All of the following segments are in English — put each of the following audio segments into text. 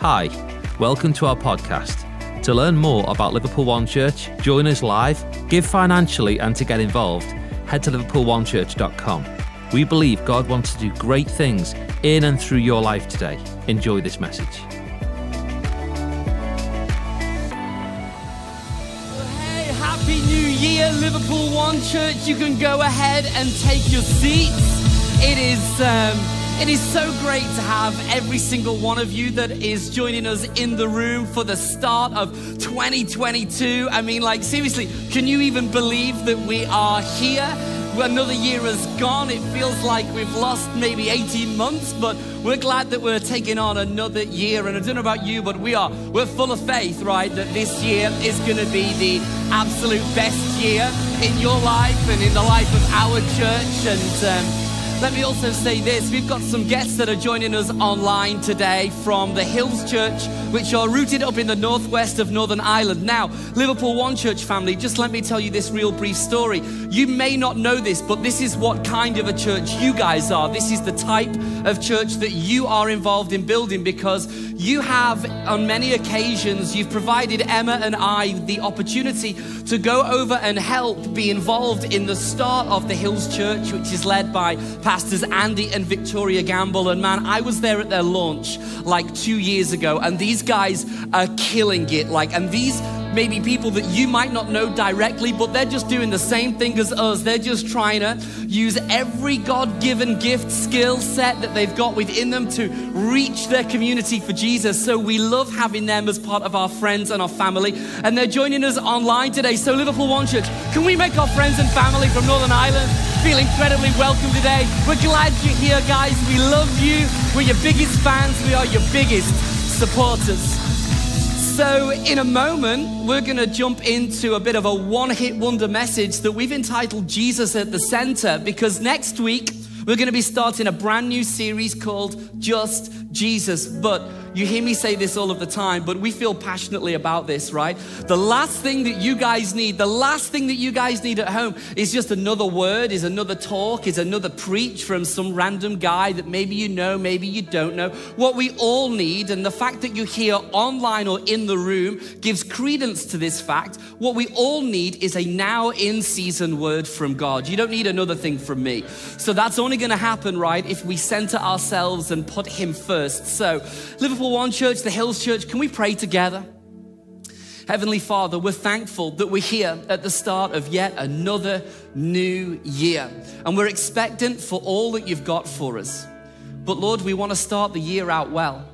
Hi, welcome to our podcast. To learn more about Liverpool One Church, join us live, give financially, and to get involved, head to liverpoolonechurch.com. We believe God wants to do great things in and through your life today. Enjoy this message. Hey, Happy New Year, Liverpool One Church. You can go ahead and take your seats. It is. Um, it is so great to have every single one of you that is joining us in the room for the start of 2022. I mean, like, seriously, can you even believe that we are here? Another year has gone. It feels like we've lost maybe 18 months, but we're glad that we're taking on another year. And I don't know about you, but we are, we're full of faith, right? That this year is going to be the absolute best year in your life and in the life of our church. And, um, let me also say this we've got some guests that are joining us online today from the Hills Church, which are rooted up in the northwest of Northern Ireland. Now, Liverpool One Church family, just let me tell you this real brief story. You may not know this, but this is what kind of a church you guys are. This is the type of church that you are involved in building because you have, on many occasions, you've provided Emma and I the opportunity to go over and help be involved in the start of the Hills Church, which is led by pastors Andy and Victoria Gamble. And man, I was there at their launch like two years ago, and these guys are killing it. Like, and these maybe people that you might not know directly, but they're just doing the same thing as us. They're just trying to use every God given gift, skill set that they've got within them to reach their community for Jesus. So we love having them as part of our friends and our family. And they're joining us online today. So, Liverpool One Church, can we make our friends and family from Northern Ireland feel incredibly welcome today? We're glad you're here, guys. We love you. We're your biggest fans, we are your biggest supporters. So, in a moment, we're going to jump into a bit of a one hit wonder message that we've entitled Jesus at the Center because next week we're going to be starting a brand new series called Just Jesus. But you hear me say this all of the time, but we feel passionately about this, right? The last thing that you guys need, the last thing that you guys need at home is just another word, is another talk, is another preach from some random guy that maybe you know, maybe you don't know. What we all need, and the fact that you're here online or in the room gives credence to this fact. What we all need is a now in season word from God. You don't need another thing from me. So that's only going to happen, right, if we center ourselves and put Him first. So, Liverpool Liverpool One Church, the Hills Church, can we pray together? Heavenly Father, we're thankful that we're here at the start of yet another new year. And we're expectant for all that you've got for us. But Lord, we want to start the year out well.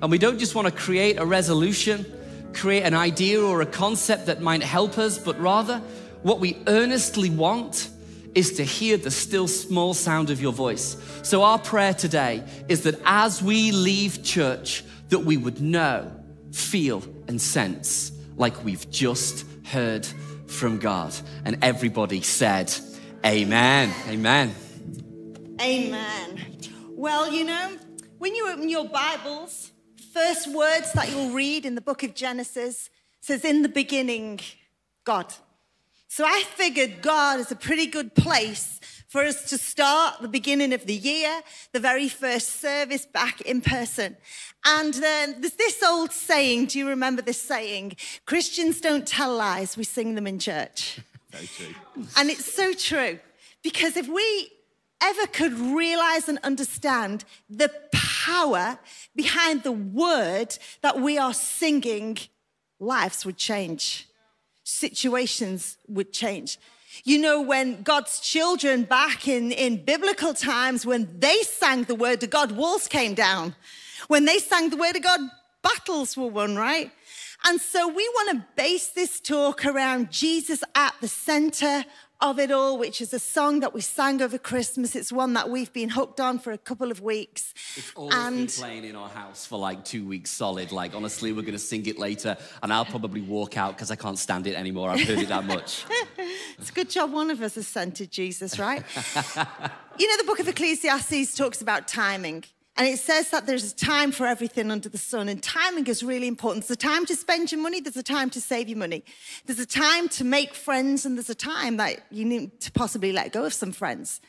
And we don't just want to create a resolution, create an idea or a concept that might help us, but rather what we earnestly want is to hear the still small sound of your voice. So, our prayer today is that as we leave church, that we would know, feel, and sense like we've just heard from God. And everybody said, Amen. Amen. Amen. Well, you know, when you open your Bibles, first words that you'll read in the book of Genesis says, In the beginning, God. So I figured God is a pretty good place for us to start the beginning of the year, the very first service back in person. And then there's this old saying, do you remember this saying? Christians don't tell lies, we sing them in church. Very true. And it's so true. Because if we ever could realize and understand the power behind the word that we are singing, lives would change, situations would change. You know, when God's children back in, in biblical times, when they sang the word of God, walls came down. When they sang the word of God, battles were won, right? And so we want to base this talk around Jesus at the center of it all, which is a song that we sang over Christmas. It's one that we've been hooked on for a couple of weeks. It's always and been playing in our house for like two weeks solid. Like, honestly, we're going to sing it later, and I'll probably walk out because I can't stand it anymore. I've heard it that much. it's a good job one of us has scented Jesus, right? you know, the book of Ecclesiastes talks about timing. And it says that there's a time for everything under the sun, and timing is really important. There's a time to spend your money, there's a time to save your money. There's a time to make friends, and there's a time that you need to possibly let go of some friends.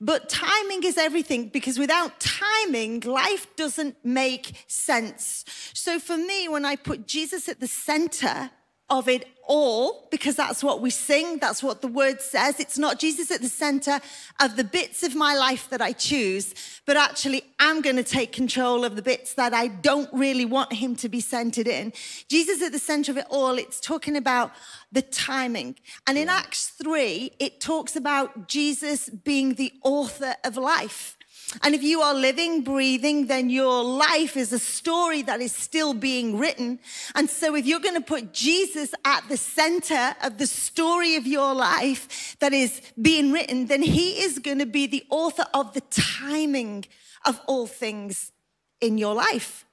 But timing is everything because without timing, life doesn't make sense. So for me, when I put Jesus at the center of it all, because that's what we sing, that's what the word says. It's not Jesus at the center of the bits of my life that I choose, but actually, I'm going to take control of the bits that I don't really want him to be centered in. Jesus at the center of it all, it's talking about the timing. And in Acts 3, it talks about Jesus being the author of life. And if you are living, breathing, then your life is a story that is still being written. And so if you're going to put Jesus at the center of the story of your life that is being written, then he is going to be the author of the timing of all things in your life.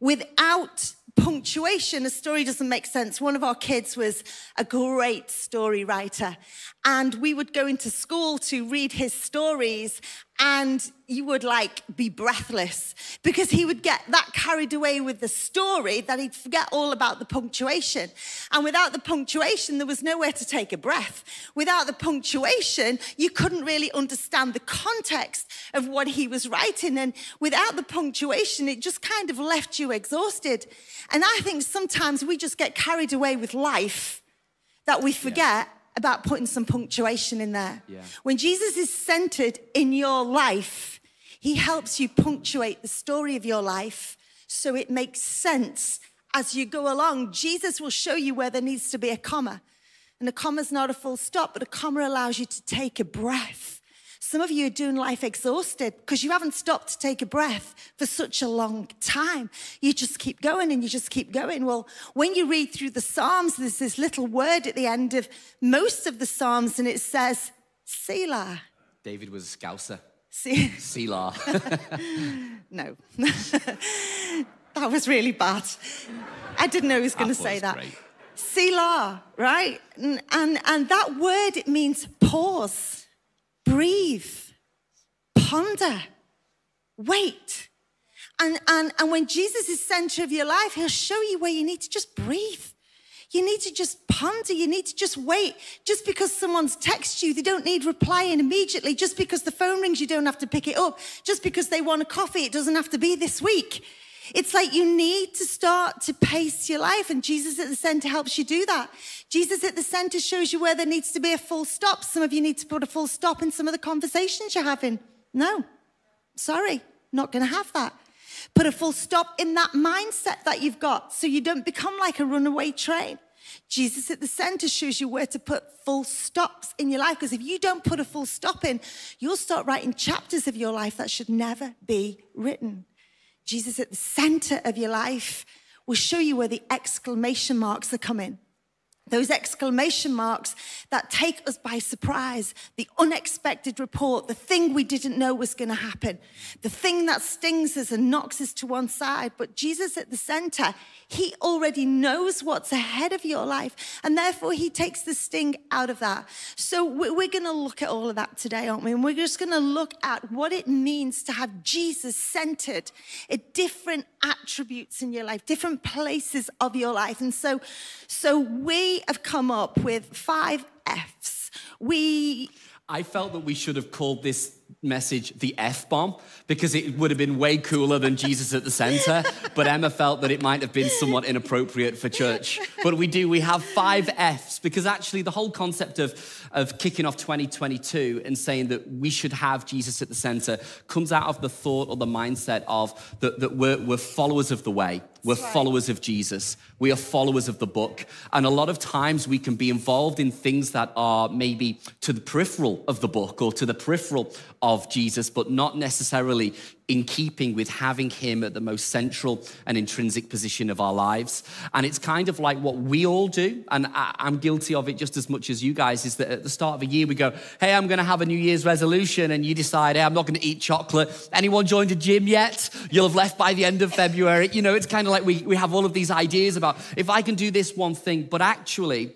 Without punctuation, a story doesn't make sense. One of our kids was a great story writer, and we would go into school to read his stories, and you would like be breathless because he would get that carried away with the story that he'd forget all about the punctuation. And without the punctuation, there was nowhere to take a breath. Without the punctuation, you couldn't really understand the context of what he was writing. And without the punctuation, it just kind of left you exhausted. And I think sometimes we just get carried away with life that we forget yeah. About putting some punctuation in there. Yeah. When Jesus is centered in your life, he helps you punctuate the story of your life so it makes sense as you go along. Jesus will show you where there needs to be a comma. And a comma is not a full stop, but a comma allows you to take a breath some of you are doing life exhausted because you haven't stopped to take a breath for such a long time. You just keep going and you just keep going. Well, when you read through the Psalms, there's this little word at the end of most of the Psalms, and it says, Selah. David was a scouser. Se- Selah. no. that was really bad. I didn't know he was going to say that. Great. Selah, right? And, and, and that word, it means pause breathe, ponder, wait. And, and, and when Jesus is center of your life, he'll show you where you need to just breathe. You need to just ponder. You need to just wait. Just because someone's texted you, they don't need replying immediately. Just because the phone rings, you don't have to pick it up. Just because they want a coffee, it doesn't have to be this week. It's like you need to start to pace your life, and Jesus at the center helps you do that. Jesus at the center shows you where there needs to be a full stop. Some of you need to put a full stop in some of the conversations you're having. No, sorry, not going to have that. Put a full stop in that mindset that you've got so you don't become like a runaway train. Jesus at the center shows you where to put full stops in your life because if you don't put a full stop in, you'll start writing chapters of your life that should never be written. Jesus at the center of your life will show you where the exclamation marks are coming. Those exclamation marks that take us by surprise, the unexpected report, the thing we didn't know was going to happen, the thing that stings us and knocks us to one side. But Jesus at the center, he already knows what's ahead of your life, and therefore he takes the sting out of that. So we're going to look at all of that today, aren't we? And we're just going to look at what it means to have Jesus centered at different attributes in your life, different places of your life. And so, so we have come up with five F's. We I felt that we should have called this message the F bomb because it would have been way cooler than Jesus at the center. But Emma felt that it might have been somewhat inappropriate for church. But we do, we have five F's because actually the whole concept of, of kicking off 2022 and saying that we should have Jesus at the center comes out of the thought or the mindset of that, that we're, we're followers of the way. We're right. followers of Jesus. We are followers of the book. And a lot of times we can be involved in things that are maybe to the peripheral of the book or to the peripheral of Jesus, but not necessarily in keeping with having him at the most central and intrinsic position of our lives. And it's kind of like what we all do, and I'm guilty of it just as much as you guys, is that at the start of a year we go, hey, I'm gonna have a New Year's resolution, and you decide, hey, I'm not gonna eat chocolate. Anyone joined a gym yet? You'll have left by the end of February. You know, it's kind of like we, we have all of these ideas about if I can do this one thing, but actually,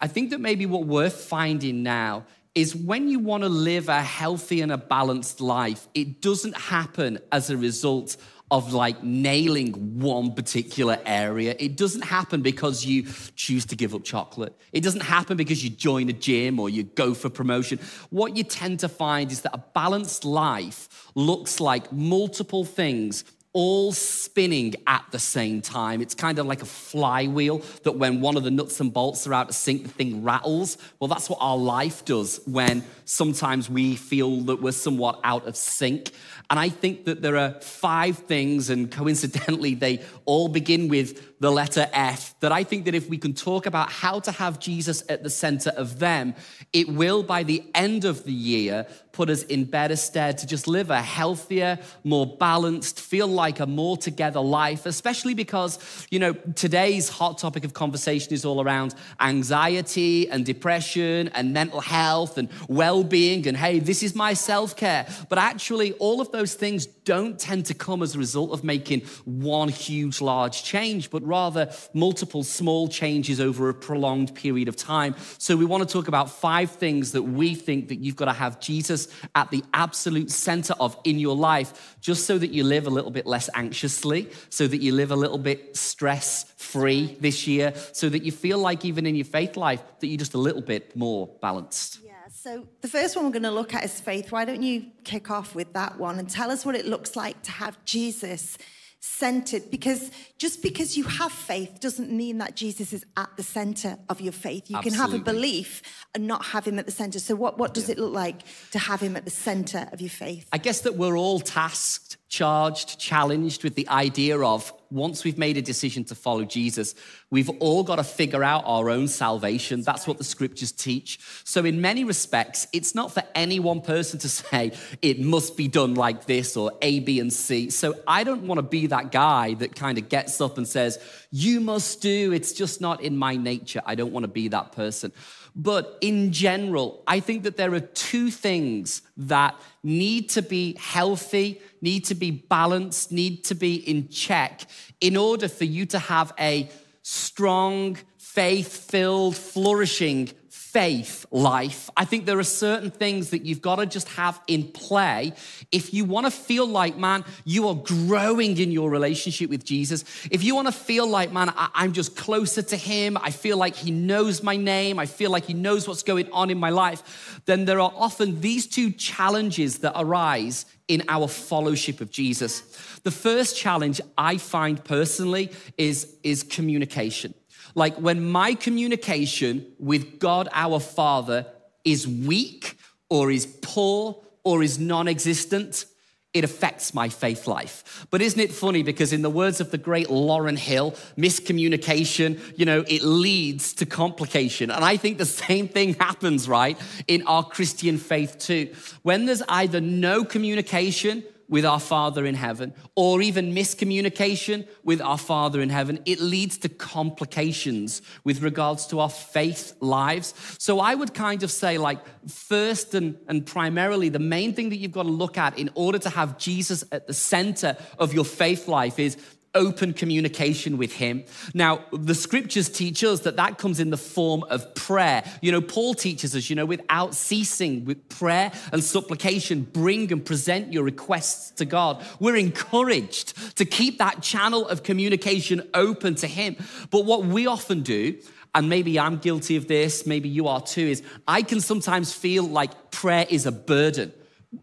I think that maybe what we're finding now is when you want to live a healthy and a balanced life, it doesn't happen as a result of like nailing one particular area. It doesn't happen because you choose to give up chocolate. It doesn't happen because you join a gym or you go for promotion. What you tend to find is that a balanced life looks like multiple things all spinning at the same time. It's kind of like a flywheel that when one of the nuts and bolts are out of sync, the thing rattles. Well, that's what our life does when sometimes we feel that we're somewhat out of sync. And I think that there are five things, and coincidentally, they all begin with the letter F, that I think that if we can talk about how to have Jesus at the center of them, it will, by the end of the year, put us in better stead to just live a healthier, more balanced, feel like a more together life, especially because, you know, today's hot topic of conversation is all around anxiety and depression and mental health and well being. And hey, this is my self care. But actually, all of those things don't tend to come as a result of making one huge, large change, but rather multiple small changes over a prolonged period of time. So we want to talk about five things that we think that you've got to have Jesus at the absolute center of in your life, just so that you live a little bit less anxiously, so that you live a little bit stress free this year, so that you feel like even in your faith life, that you're just a little bit more balanced. Yeah, so the first one we're going to look at is faith. Why don't you kick off with that one and tell us what it looks like to have Jesus centered because just because you have faith doesn't mean that Jesus is at the center of your faith. You Absolutely. can have a belief and not have him at the center. So what, what does yeah. it look like to have him at the center of your faith? I guess that we're all tasked charged, challenged with the idea of once we've made a decision to follow Jesus, we've all got to figure out our own salvation. That's what the scriptures teach. So, in many respects, it's not for any one person to say it must be done like this or A, B, and C. So, I don't want to be that guy that kind of gets up and says, You must do, it's just not in my nature. I don't want to be that person. But in general, I think that there are two things that need to be healthy, need to be balanced, need to be in check in order for you to have a strong, faith filled, flourishing faith life, I think there are certain things that you've got to just have in play if you want to feel like, man, you are growing in your relationship with Jesus. If you want to feel like, man, I- am just closer to Him, I feel like He knows my name, I feel like He knows what's going on in my life, then there are often these two challenges that arise in our fellowship of Jesus. The first challenge I find personally is, is communication. Like when my communication with God our Father is weak or is poor or is non existent, it affects my faith life. But isn't it funny because in the words of the great Lauryn Hill, miscommunication, you know, it leads to complication. And I think the same thing happens, right, in our Christian faith too. When there's either no communication with our Father in heaven, or even miscommunication with our Father in heaven, it leads to complications with regards to our faith lives. So I would kind of say, like, first and, and primarily, the main thing that you've got to look at in order to have Jesus at the center of your faith life is open communication with him. Now, the scriptures teach us that that comes in the form of prayer. You know, Paul teaches us, you know, without ceasing, with prayer and supplication, bring and present your requests to God. We're encouraged to keep that channel of communication open to him. But what we often do, and maybe I'm guilty of this, maybe you are too, is I can sometimes feel like prayer is a burden.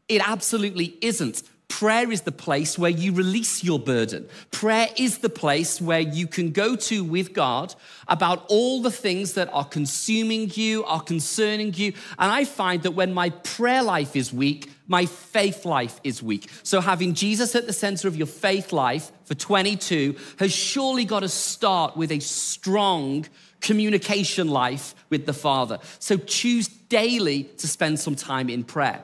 It absolutely isn't. Prayer is the place where you release your burden. Prayer is the place where you can go to with God about all the things that are consuming you, are concerning you. And I find that when my prayer life is weak, my faith life is weak. So having Jesus at the center of your faith life for 22 has surely got to start with a strong communication life with the Father. So choose daily to spend some time in prayer.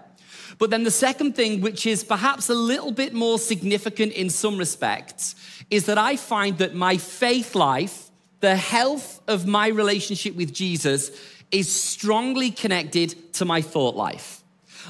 But then the second thing, which is perhaps a little bit more significant in some respects, is that I find that my faith life, the health of my relationship with Jesus, is strongly connected to my thought life.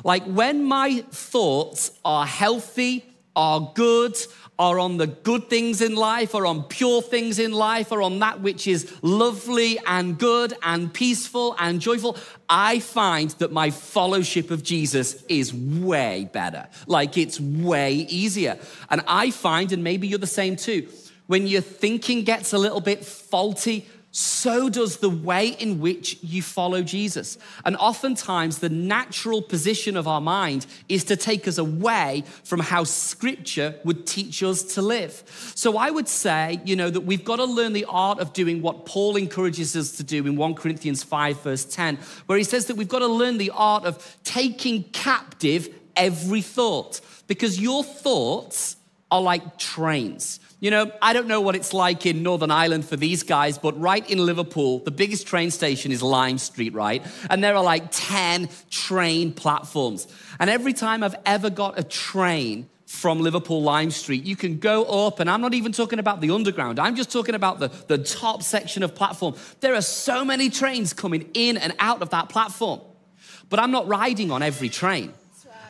Like when my thoughts are healthy are good, are on the good things in life, or on pure things in life, or on that which is lovely and good and peaceful and joyful, I find that my fellowship of Jesus is way better. Like it's way easier. And I find, and maybe you're the same too, when your thinking gets a little bit faulty, so does the way in which you follow Jesus. And oftentimes, the natural position of our mind is to take us away from how scripture would teach us to live. So I would say, you know, that we've got to learn the art of doing what Paul encourages us to do in 1 Corinthians 5, verse 10, where he says that we've got to learn the art of taking captive every thought, because your thoughts are like trains. You know, I don't know what it's like in Northern Ireland for these guys, but right in Liverpool, the biggest train station is Lime Street, right? And there are like 10 train platforms. And every time I've ever got a train from Liverpool Lime Street, you can go up, and I'm not even talking about the underground, I'm just talking about the, the top section of platform. There are so many trains coming in and out of that platform. But I'm not riding on every train.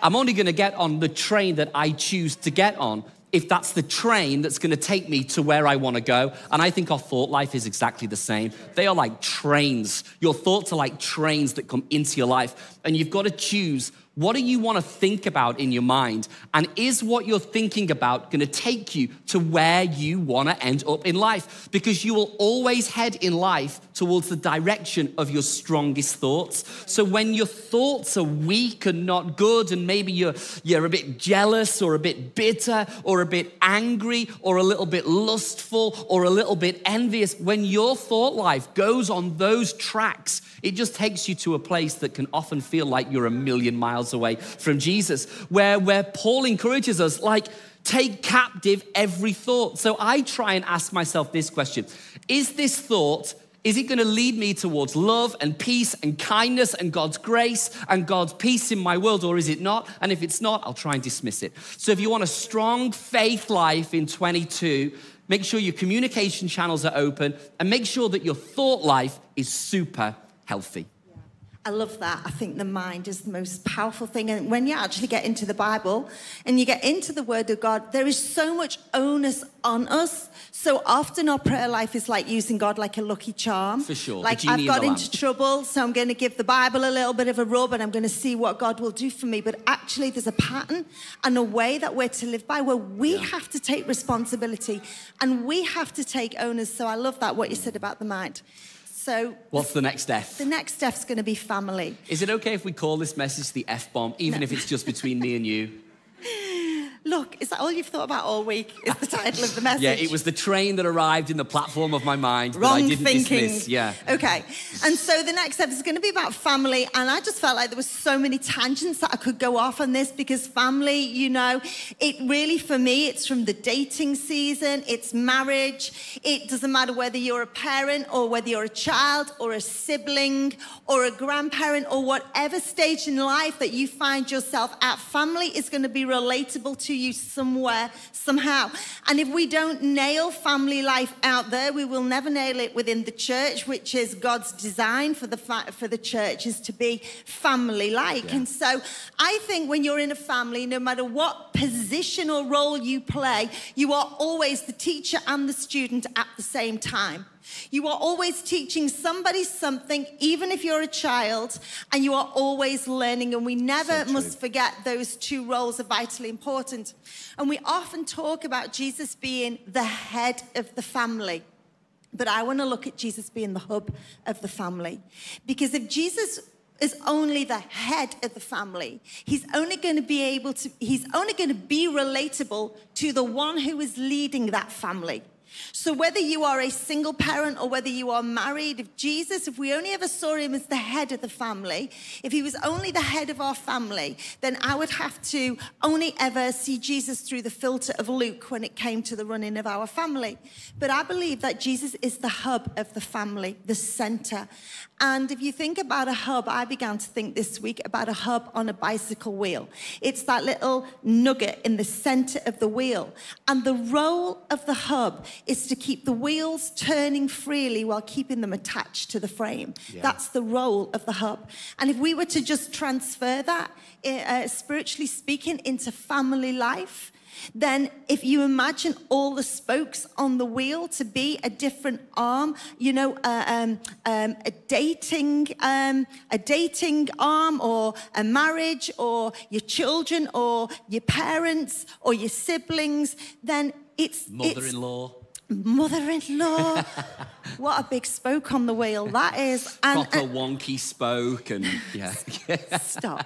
I'm only gonna get on the train that I choose to get on if that's the train that's going to take me to where I want to go. And I think our thought life is exactly the same. They are like trains. Your thoughts are like trains that come into your life, and you've got to choose what do you want to think about in your mind? And is what you're thinking about going to take you to where you want to end up in life? Because you will always head in life towards the direction of your strongest thoughts. So when your thoughts are weak and not good, and maybe you're, you're a bit jealous or a bit bitter or a bit angry or a little bit lustful or a little bit envious, when your thought life goes on those tracks, it just takes you to a place that can often feel like you're a million miles miles away from Jesus, where, where Paul encourages us, like, take captive every thought. So I try and ask myself this question Is this thought is it going to lead me towards love and peace and kindness and God's grace and God's peace in my world, or is it not? And if it's not, I'll try and dismiss it. So if you want a strong faith life in 22, make sure your communication channels are open and make sure that your thought life is super healthy. I love that. I think the mind is the most powerful thing. And when you actually get into the Bible and you get into the Word of God, there is so much onus on us. So often our prayer life is like using God like a lucky charm. For sure. Like I've got into lamp. trouble, so I'm going to give the Bible a little bit of a rub and I'm going to see what God will do for me. But actually, there's a pattern and a way that we're to live by where we yeah. have to take responsibility and we have to take onus. So I love that, what you said about the mind. So, what's the next F? The next F is going to be family. Is it okay if we call this message the F bomb, even no. if it's just between me and you? Look, is that all you've thought about all week? Is the title of the message? yeah, it was the train that arrived in the platform of my mind Wrong that I didn't thinking. dismiss. Yeah. Okay. And so the next episode is going to be about family, and I just felt like there was so many tangents that I could go off on this because family, you know, it really for me, it's from the dating season, it's marriage. It doesn't matter whether you're a parent or whether you're a child or a sibling or a grandparent or whatever stage in life that you find yourself at. Family is going to be relatable to you somewhere, somehow. And if we don't nail family life out there, we will never nail it within the church, which is God's design for the, for the church is to be family like. Yeah. And so I think when you're in a family, no matter what position or role you play, you are always the teacher and the student at the same time. You are always teaching somebody something, even if you're a child, and you are always learning. And we never so must forget those two roles are vitally important. And we often talk about Jesus being the head of the family. But I want to look at Jesus being the hub of the family. Because if Jesus is only the head of the family. He's only going to be able to, he's only going to be relatable to the one who is leading that family. So, whether you are a single parent or whether you are married, if Jesus, if we only ever saw him as the head of the family, if he was only the head of our family, then I would have to only ever see Jesus through the filter of Luke when it came to the running of our family. But I believe that Jesus is the hub of the family, the center. And if you think about a hub, I began to think this week about a hub on a bicycle wheel. It's that little nugget in the center of the wheel. And the role of the hub is to keep the wheels turning freely while keeping them attached to the frame. Yeah. That's the role of the hub. And if we were to just transfer that, eh, uh, spiritually speaking, into family life, then if you imagine all the spokes on the wheel to be a different arm, you know, uh, um, um, a dating, um, a dating arm, or a marriage, or your children, or your parents, or your siblings, then it's mother-in-law. it's- Mother-in-law. What a big spoke on the wheel that is. And, Proper and- wonky spoke and yeah. stop.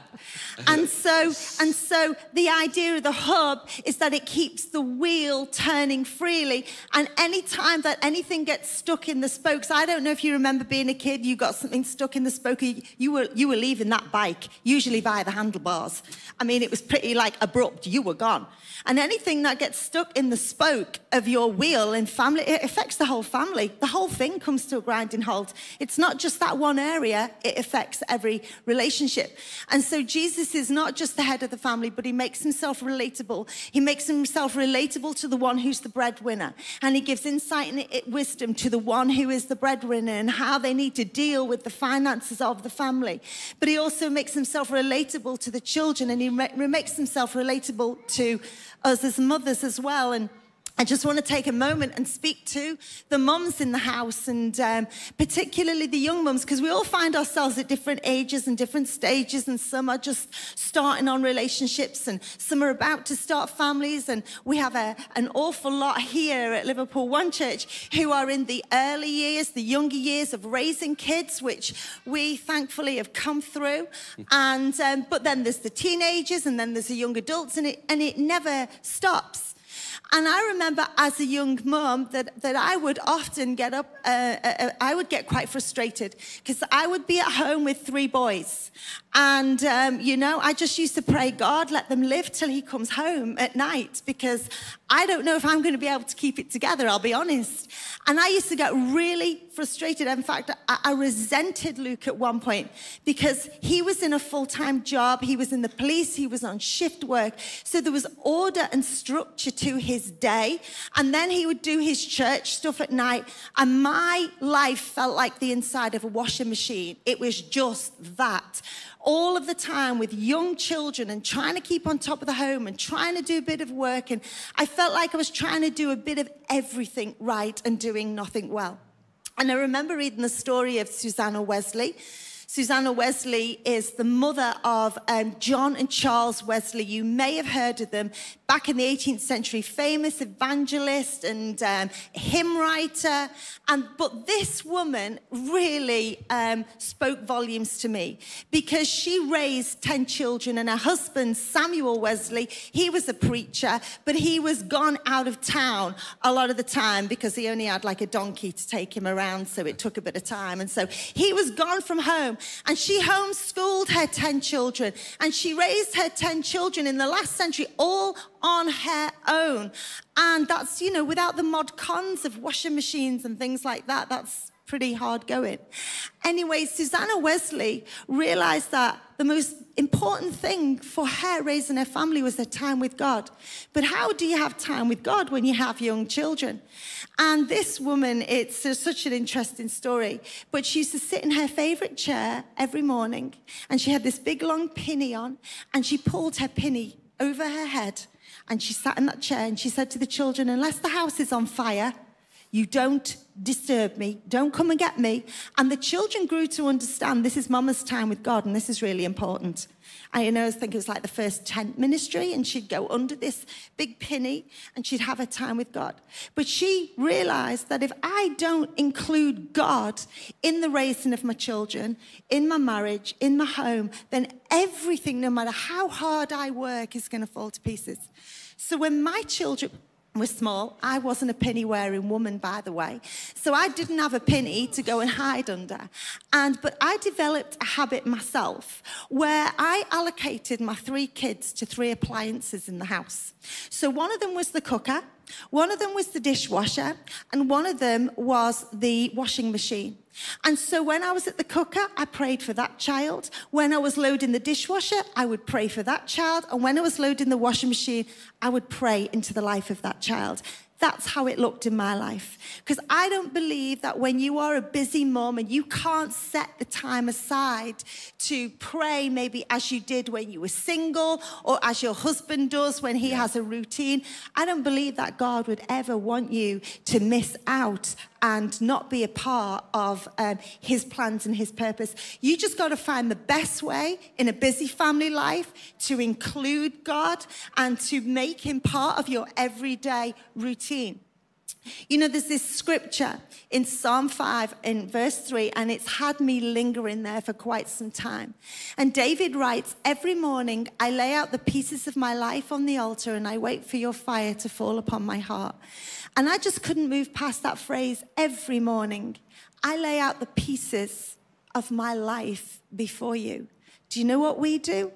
And so, and so the idea of the hub is that it keeps the wheel turning freely. And anytime that anything gets stuck in the spokes, I don't know if you remember being a kid, you got something stuck in the spoke, you- you were, you were leaving that bike, usually via the handlebars. I mean, it was pretty like abrupt, you were gone. And anything that gets stuck in the spoke of your wheel in family, it affects the whole family. The whole thing comes to a grinding halt. It's not just that one area, it affects every relationship. And so Jesus is not just the head of the family, but he makes himself relatable. He makes himself relatable to the one who's the breadwinner. And he gives insight and wisdom to the one who is the breadwinner and how they need to deal with the finances of the family. But he also makes himself relatable to the children and he ma- makes himself relatable to us as mothers as well. And I just want to take a moment and speak to the mums in the house and um, particularly the young mums because we all find ourselves at different ages and different stages and some are just starting on relationships and some are about to start families and we have a, an awful lot here at Liverpool One Church who are in the early years, the younger years of raising kids which we thankfully have come through and um, but then there's the teenagers and then there's the young adults and it, and it never stops. And I remember as a young mum that, that I would often get up, uh, uh, I would get quite frustrated because I would be at home with three boys. And, um, you know, I just used to pray, God, let them live till he comes home at night because I don't know if I'm going to be able to keep it together, I'll be honest. And I used to get really frustrated. In fact, I, I resented Luke at one point because he was in a full time job, he was in the police, he was on shift work. So there was order and structure to his day. And then he would do his church stuff at night. And my life felt like the inside of a washing machine. It was just that all of the time with young children and trying to keep on top of the home and trying to do a bit of work. And I felt like I was trying to do a bit of everything right and doing nothing well. And I remember reading the story of Susanna Wesley. Susanna Wesley is the mother of um, John and Charles Wesley. You may have heard of them back in the 18th century, famous evangelist and um, hymn writer. And but this woman really um, spoke volumes to me because she raised 10 children, and her husband, Samuel Wesley, he was a preacher, but he was gone out of town a lot of the time because he only had like a donkey to take him around, so it took a bit of time. And so he was gone from home, and she homeschooled her 10 children, and she raised her 10 children in the last century all on her own. And that's, you know, without the mod cons of washing machines and things like that, that's pretty hard going. Anyway, Susanna Wesley realized that the most important thing for her raising her family was her time with God. But how do you have time with God when you have young children? And this woman, it's such an interesting story, but she used to sit in her favorite chair every morning and she had this big long pinny on and she pulled her pinny over her head and she sat in that chair and she said to the children, unless the house is on fire, you don't disturb me. Don't come and get me. And the children grew to understand this is mama's time with God and this is really important. I know, I think it was like the first tent ministry, and she'd go under this big pinny and she'd have her time with God. But she realized that if I don't include God in the raising of my children, in my marriage, in my home, then everything, no matter how hard I work, is going to fall to pieces. So when my children, was small. I wasn't a penny wearing woman, by the way. So I didn't have a penny to go and hide under. And but I developed a habit myself where I allocated my three kids to three appliances in the house. So one of them was the cooker, one of them was the dishwasher, and one of them was the washing machine. And so when I was at the cooker, I prayed for that child. When I was loading the dishwasher, I would pray for that child. And when I was loading the washing machine, I would pray into the life of that child. That's how it looked in my life. Because I don't believe that when you are a busy mom and you can't set the time aside to pray, maybe as you did when you were single or as your husband does when he has a routine, I don't believe that God would ever want you to miss out and not be a part of um, his plans and his purpose. You just got to find the best way in a busy family life to include God and to make him part of your everyday routine. You know, there's this scripture in Psalm 5 in verse 3, and it's had me lingering there for quite some time. And David writes, Every morning I lay out the pieces of my life on the altar and I wait for your fire to fall upon my heart. And I just couldn't move past that phrase every morning. I lay out the pieces of my life before you. Do you know what we do?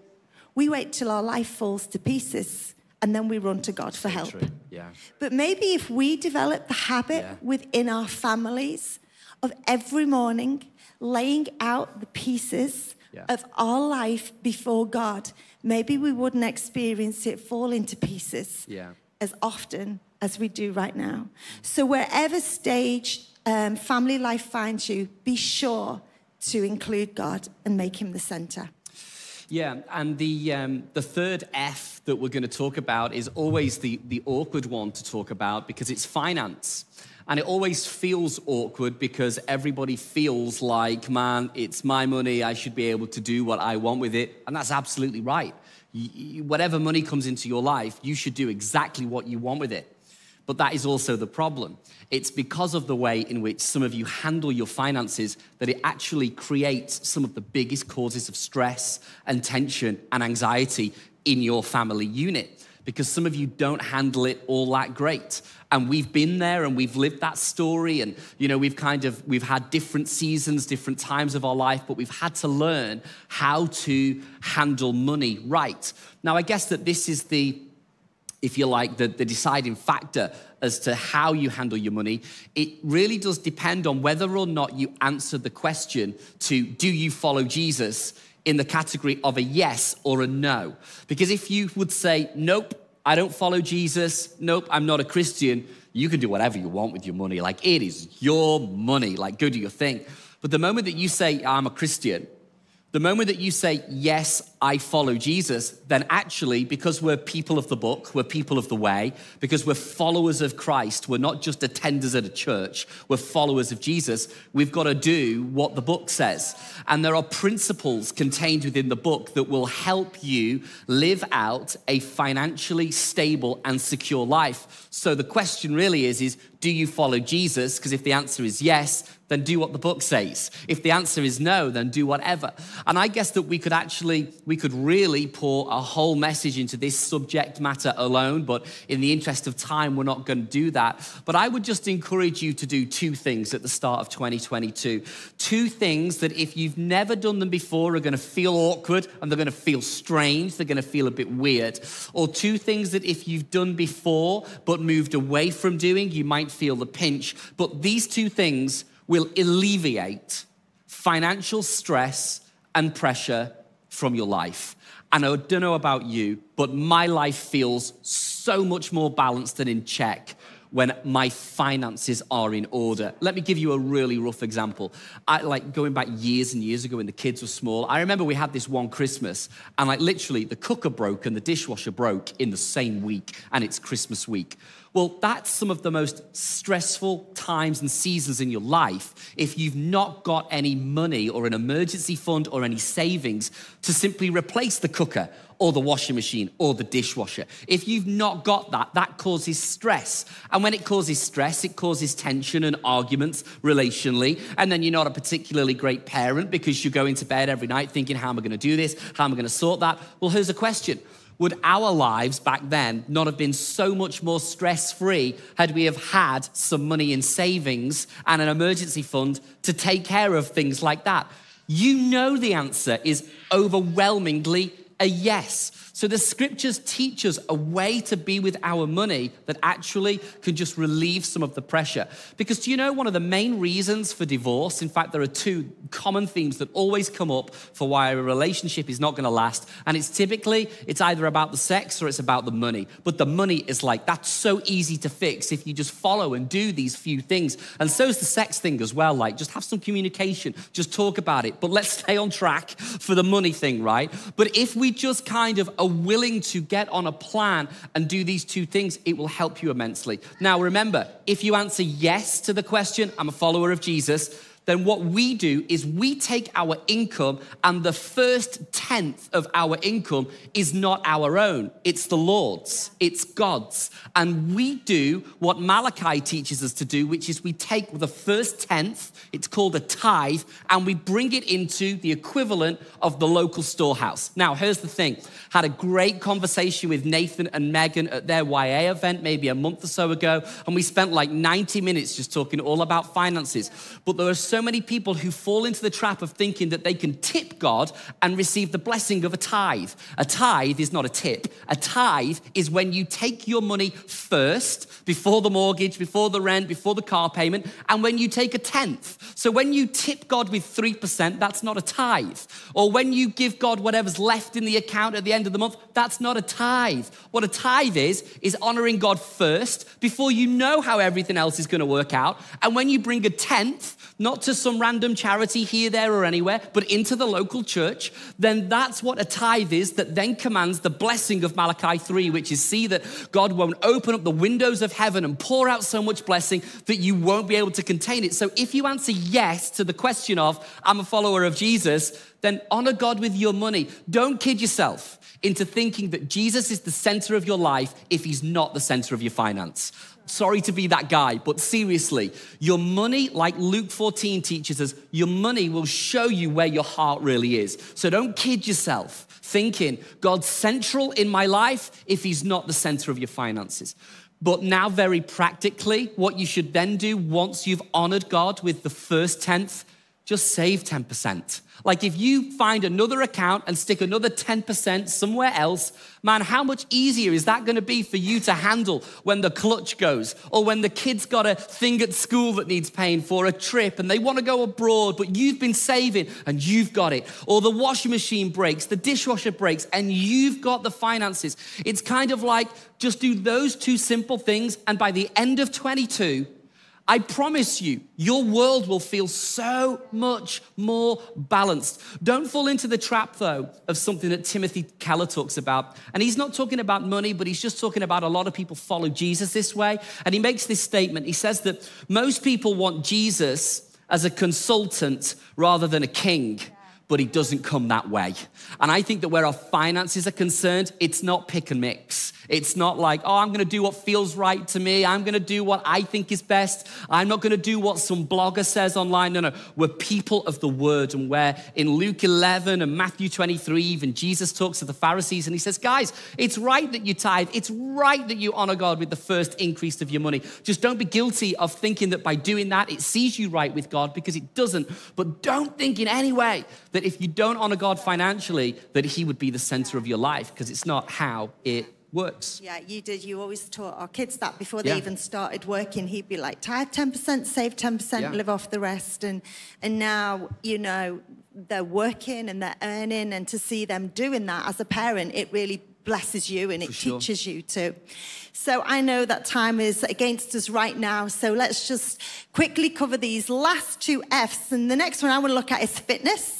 We wait till our life falls to pieces and then we run to God for help. Yeah. But maybe if we develop the habit Yeah. within our families of every morning laying out the pieces Yeah. of our life before God, maybe we wouldn't experience it fall into pieces as often as we do right now. So, wherever stage um, family life finds you, be sure to include God and make Him the center. Yeah, and the, um, the third F that we're going to talk about is always the, the awkward one to talk about because it's finance. And it always feels awkward because everybody feels like, man, it's my money. I should be able to do what I want with it. And that's absolutely right. Whatever money comes into your life, you should do exactly what you want with it. But that is also the problem. It's because of the way in which some of you handle your finances that it actually creates some of the biggest causes of stress and tension and anxiety in your family unit. Because some of you don't handle it all that great. And we've been there and we've lived that story. And, you know, we've kind of, we've had different seasons, different times of our life, but we've had to learn how to handle money right. Now, I guess that this is the, if you like, the, the deciding factor as to how you handle your money, it really does depend on whether or not you answer the question to do you follow Jesus in the category of a yes or a no. Because if you would say, nope, I don't follow Jesus, nope, I'm not a Christian, you can do whatever you want with your money. Like it is your money, like go do your thing. But the moment that you say, I'm a Christian, the moment that you say, Yes, I follow Jesus, then actually, because we're people of the book, we're people of the way, because we're followers of Christ, we're not just attenders at a church, we're followers of Jesus, we've got to do what the book says. And there are principles contained within the book that will help you live out a financially stable and secure life. So the question really is, is do you follow Jesus? Because if the answer is yes, then do what the book says. If the answer is no, then do whatever. And I guess that we could actually, we could really pour a whole message into this subject matter alone, but in the interest of time, we're not going to do that. But I would just encourage you to do two things at the start of 2022. Two things that if you've never done them before are going to feel awkward and they're going to feel strange, they're going to feel a bit weird. Or two things that if you've done before but moved away from doing, you might feel the pinch. But these two things will alleviate financial stress and pressure from your life. And I don't know about you, but my life feels so much more balanced and in check when my finances are in order. Let me give you a really rough example. I like going back years and years ago when the kids were small. I remember we had this one Christmas and like literally the cooker broke and the dishwasher broke in the same week and it's Christmas week. Well, that's some of the most stressful times and seasons in your life if you've not got any money or an emergency fund or any savings to simply replace the cooker or the washing machine or the dishwasher. If you've not got that, that causes stress. And when it causes stress, it causes tension and arguments relationally. And then you're not a particularly great parent because you're going to bed every night thinking, how am I going to do this? How am I going to sort that? Well, here's a question would our lives back then not have been so much more stress free had we have had some money in savings and an emergency fund to take care of things like that? You know the answer is overwhelmingly a yes. So the scriptures teach us a way to be with our money that actually can just relieve some of the pressure. Because do you know one of the main reasons for divorce? In fact, there are two common themes that always come up for why a relationship is not going to last. And it's typically it's either about the sex or it's about the money. But the money is like that's so easy to fix if you just follow and do these few things. And so is the sex thing as well. Like just have some communication, just talk about it. But let's stay on track for the money thing, right? But if we just kind of are willing to get on a plan and do these two things, it will help you immensely. Now, remember, if you answer yes to the question, I'm a follower of Jesus, then what we do is we take our income and the first tenth of our income is not our own, it's the Lord's, it's God's. And we do what Malachi teaches us to do, which is we take the first tenth, it's called a tithe, and we bring it into the equivalent of the local storehouse. Now, here's the thing had a great conversation with Nathan and Megan at their YA event maybe a month or so ago, and we spent like 90 minutes just talking all about finances. But there are so so many people who fall into the trap of thinking that they can tip God and receive the blessing of a tithe. A tithe is not a tip. A tithe is when you take your money first, before the mortgage, before the rent, before the car payment, and when you take a tenth. So when you tip God with 3%, that's not a tithe. Or when you give God whatever's left in the account at the end of the month, that's not a tithe. What a tithe is, is honoring God first before you know how everything else is going to work out. And when you bring a tenth, not to some random charity here, there, or anywhere, but into the local church, then that's what a tithe is that then commands the blessing of Malachi 3, which is see that God won't open up the windows of heaven and pour out so much blessing that you won't be able to contain it. So if you answer yes to the question of, I'm a follower of Jesus, then honor God with your money. Don't kid yourself into thinking that Jesus is the center of your life if he's not the center of your finance. Sorry to be that guy, but seriously, your money, like Luke 14 teaches us, your money will show you where your heart really is. So don't kid yourself thinking God's central in my life if He's not the center of your finances. But now, very practically, what you should then do once you've honored God with the first tenth, just save 10%. Like if you find another account and stick another 10% somewhere else, man, how much easier is that going to be for you to handle when the clutch goes or when the kid's got a thing at school that needs paying for a trip and they want to go abroad, but you've been saving and you've got it. Or the washing machine breaks, the dishwasher breaks, and you've got the finances. It's kind of like just do those two simple things, and by the end of 22, I promise you, your world will feel so much more balanced. Don't fall into the trap, though, of something that Timothy Keller talks about. And he's not talking about money, but he's just talking about a lot of people follow Jesus this way. And he makes this statement. He says that most people want Jesus as a consultant rather than a king but he doesn't come that way. And I think that where our finances are concerned, it's not pick and mix. It's not like, oh, I'm gonna do what feels right to me. I'm gonna do what I think is best. I'm not gonna do what some blogger says online. No, no. We're people of the word. And where in Luke 11 and Matthew 23, even Jesus talks to the Pharisees and he says, guys, it's right that you tithe. It's right that you honor God with the first increase of your money. Just don't be guilty of thinking that by doing that, it sees you right with God because it doesn't. But don't think in any way that if you don't honor God financially, that He would be the center of your life because it's not how it works. Yeah, you did. You always taught our kids that before they Yeah. even started working. He'd be like, tithe 10%, save 10%, Yeah. live off the rest. And, and now, you know, they're working and they're earning. And to see them doing that as a parent, it really blesses you and it sure. teaches you to. So I know that time is against us right now. So let's just quickly cover these last two F's. And the next one I want to look at is fitness.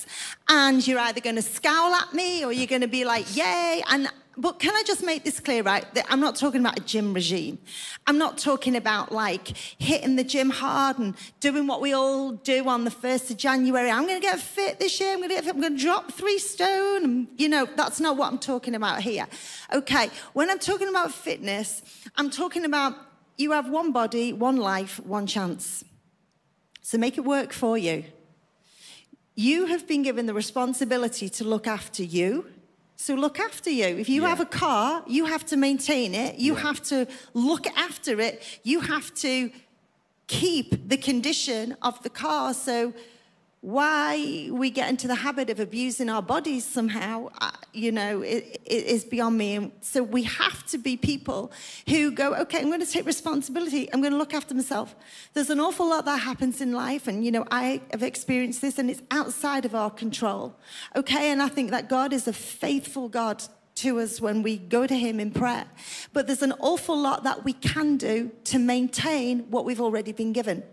And you're either going to scowl at me or you're going to be like, yay. And but can I just make this clear, right? That I'm not talking about a gym regime. I'm not talking about like hitting the gym hard and doing what we all do on the 1st of January. I'm going to get fit this year. I'm going to get fit. I'm going to drop three stone. You know, that's not what I'm talking about here. Okay. When I'm talking about fitness, I'm talking about you have one body, one life, one chance. So make it work for you. You have been given the responsibility to look after you. So look after you. If you Yeah. have a car, you have to maintain it. You Yeah. have to look after it. You have to keep the condition of the car. So why we get into the habit of abusing our bodies somehow, uh, you know, it, it is beyond me. And so we have to be people who go, okay, I'm going to take responsibility. I'm going to look after myself. There's an awful lot that happens in life. And, you know, I have experienced this and it's outside of our control. Okay. And I think that God is a faithful God to us when we go to Him in prayer. But there's an awful lot that we can do to maintain what we've already been given.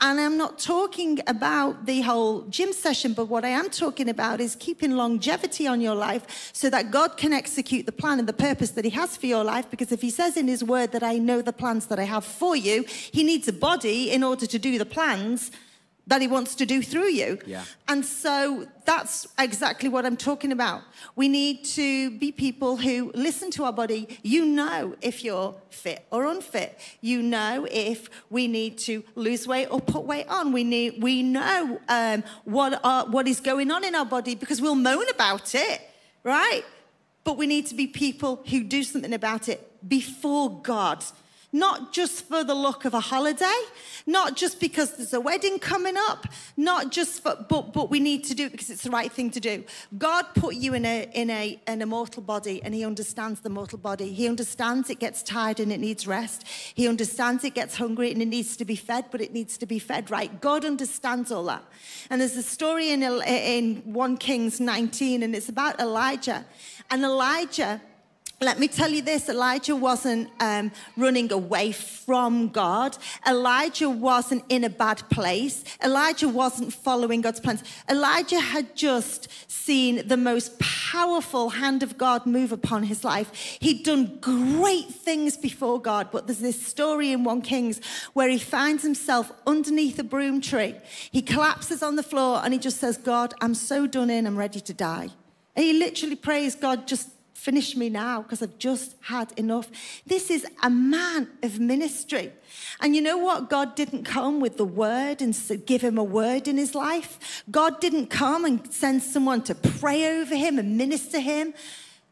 And I'm not talking about the whole gym session, but what I am talking about is keeping longevity on your life so that God can execute the plan and the purpose that He has for your life. Because if He says in His word that I know the plans that I have for you, He needs a body in order to do the plans that he wants to do through you. Yeah. And so that's exactly what I'm talking about. We need to be people who listen to our body. You know if you're fit or unfit. You know if we need to lose weight or put weight on. We need we know um, what are, what is going on in our body because we'll moan about it, right? But we need to be people who do something about it before God not just for the look of a holiday, not just because there's a wedding coming up, not just for, but, but we need to do it because it's the right thing to do. God put you in a, in a, in a mortal body and he understands the mortal body. He understands it gets tired and it needs rest. He understands it gets hungry and it needs to be fed, but it needs to be fed right. God understands all that. And there's a story in, in 1 Kings 19 and it's about Elijah. And Elijah, let me tell you this Elijah wasn't um, running away from God. Elijah wasn't in a bad place. Elijah wasn't following God's plans. Elijah had just seen the most powerful hand of God move upon his life. He'd done great things before God, but there's this story in 1 Kings where he finds himself underneath a broom tree. He collapses on the floor and he just says, God, I'm so done in, I'm ready to die. And he literally prays, God, just Finish me now because I've just had enough. This is a man of ministry. And you know what? God didn't come with the word and give him a word in his life. God didn't come and send someone to pray over him and minister him.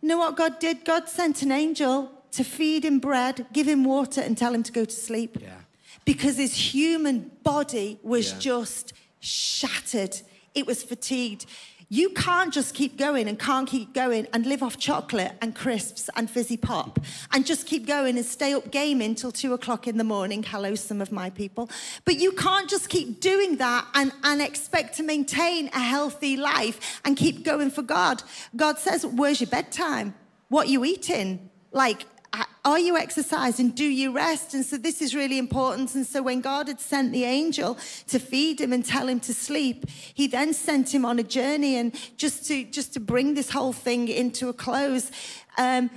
You know what God did? God sent an angel to feed him bread, give him water, and tell him to go to sleep. Yeah. Because his human body was Yeah. just shattered, it was fatigued. You can't just keep going and can't keep going and live off chocolate and crisps and fizzy pop and just keep going and stay up gaming till two o'clock in the morning. Hello, some of my people. But you can't just keep doing that and, and expect to maintain a healthy life and keep going for God. God says, Where's your bedtime? What you eating? Like, are you exercising? Do you rest? And so this is really important. And so when God had sent the angel to feed him and tell him to sleep, he then sent him on a journey. And just to just to bring this whole thing into a close, um,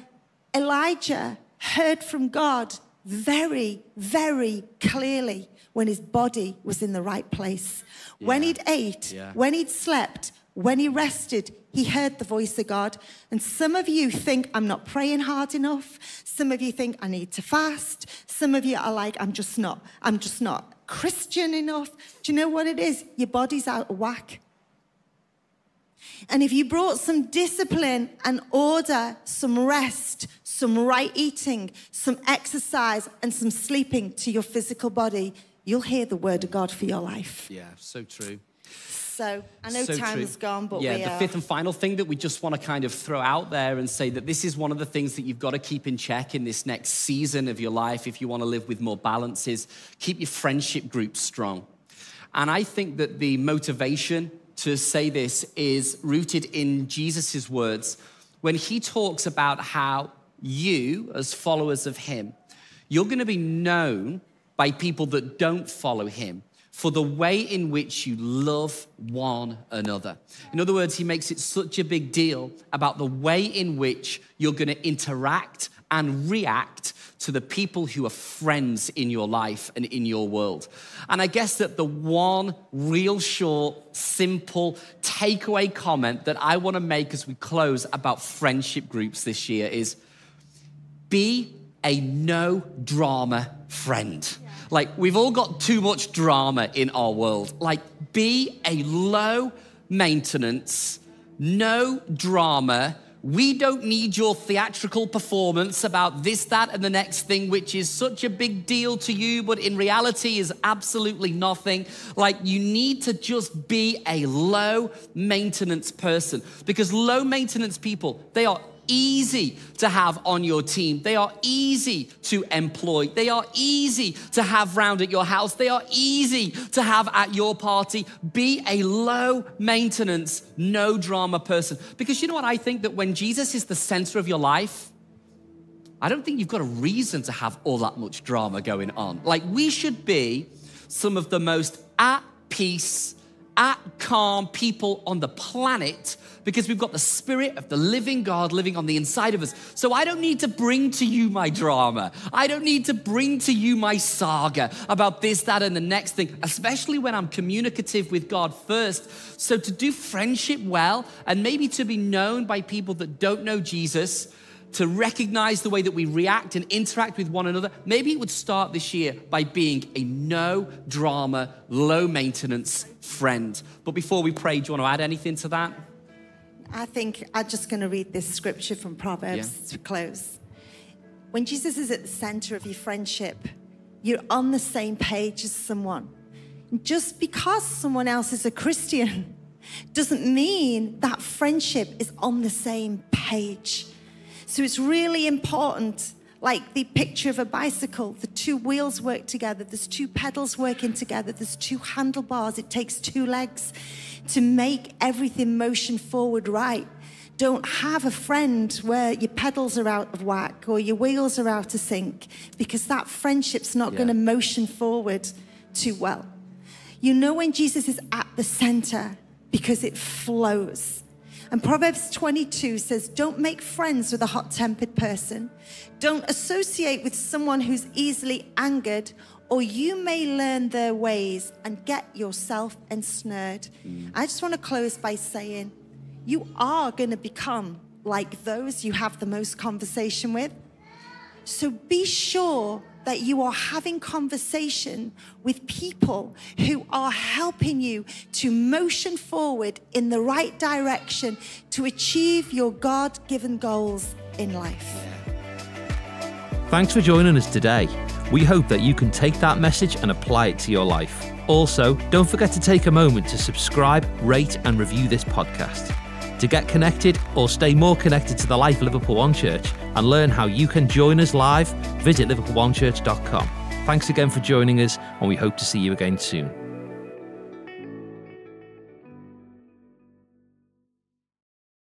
Elijah heard from God very, very clearly when his body was in the right place. When he'd ate, Yeah. when he'd slept, when he rested, he heard the voice of God. And some of you think, I'm not praying hard enough. Some of you think, I need to fast. Some of you are like, I'm just not, I'm just not Christian enough. Do you know what it is? Your body's out of whack. And if you brought some discipline and order, some rest, some right eating, some exercise, and some sleeping to your physical body, you'll hear the word of God for your life. Yeah, so true. So I know So time true. has gone, but yeah, the are. fifth and final thing that we just want to kind of throw out there and say that this is one of the things that you've got to keep in check in this next season of your life if you want to live with more balance is keep your friendship group strong. And I think that the motivation to say this is rooted in Jesus' words when he talks about how you, as followers of him, you're going to be known by people that don't follow him for the way in which you love one another. In other words, he makes it such a big deal about the way in which you're going to interact and react to the people who are friends in your life and in your world. And I guess that the one real short, simple takeaway comment that I want to make as we close about friendship groups this year is be a no drama friend. Like, we've all got too much drama in our world. Like, be a low maintenance, no drama, We don't need your theatrical performance about this, that, and the next thing, which is such a big deal to you, but in reality is absolutely nothing. Like, you need to just be a low maintenance person because low maintenance people, they are easy to have on your team. They are easy to employ. They are easy to have round at your house. They are easy to have at your party. Be a low maintenance, no drama person. Because you know what? I think that when Jesus is the center of your life, I don't think you've got a reason to have all that much drama going on. Like, we should be some of the most at peace, at calm people on the planet because we've got the Spirit of the living God living on the inside of us. So I don't need to bring to you my drama. I don't need to bring to you my saga about this, that, and the next thing, especially when I'm communicative with God first. So to do friendship well and maybe to be known by people that don't know Jesus to recognize the way that we react and interact with one another, maybe it would start this year by being a no drama, low maintenance friend. But before we pray, do you want to add anything to that? I think I'm just going to read this scripture from Proverbs Yeah. to close. When Jesus is at the center of your friendship, you're on the same page as someone. Just because someone else is a Christian doesn't mean that friendship is on the same page. So it's really important, like the picture of a bicycle, the two wheels work together, there's two pedals working together, there's two handlebars, it takes two legs to make everything motion forward right. Don't have a friend where your pedals are out of whack or your wheels are out of sync because that friendship's not Yeah. going to motion forward too well. You know when Jesus is at the center because it flows. And Proverbs 22 says, Don't make friends with a hot tempered person. Don't associate with someone who's easily angered, or you may learn their ways and get yourself ensnared. Mm. I just want to close by saying, You are going to become like those you have the most conversation with. So be sure that you are having conversation with people who are helping you to motion forward in the right direction to achieve your God given goals in life. Thanks for joining us today. We hope that you can take that message and apply it to your life. Also, don't forget to take a moment to subscribe, rate, and review this podcast. To get connected or stay more connected to the life of Liverpool One Church and learn how you can join us live, visit liverpoolonechurch.com. Thanks again for joining us, and we hope to see you again soon.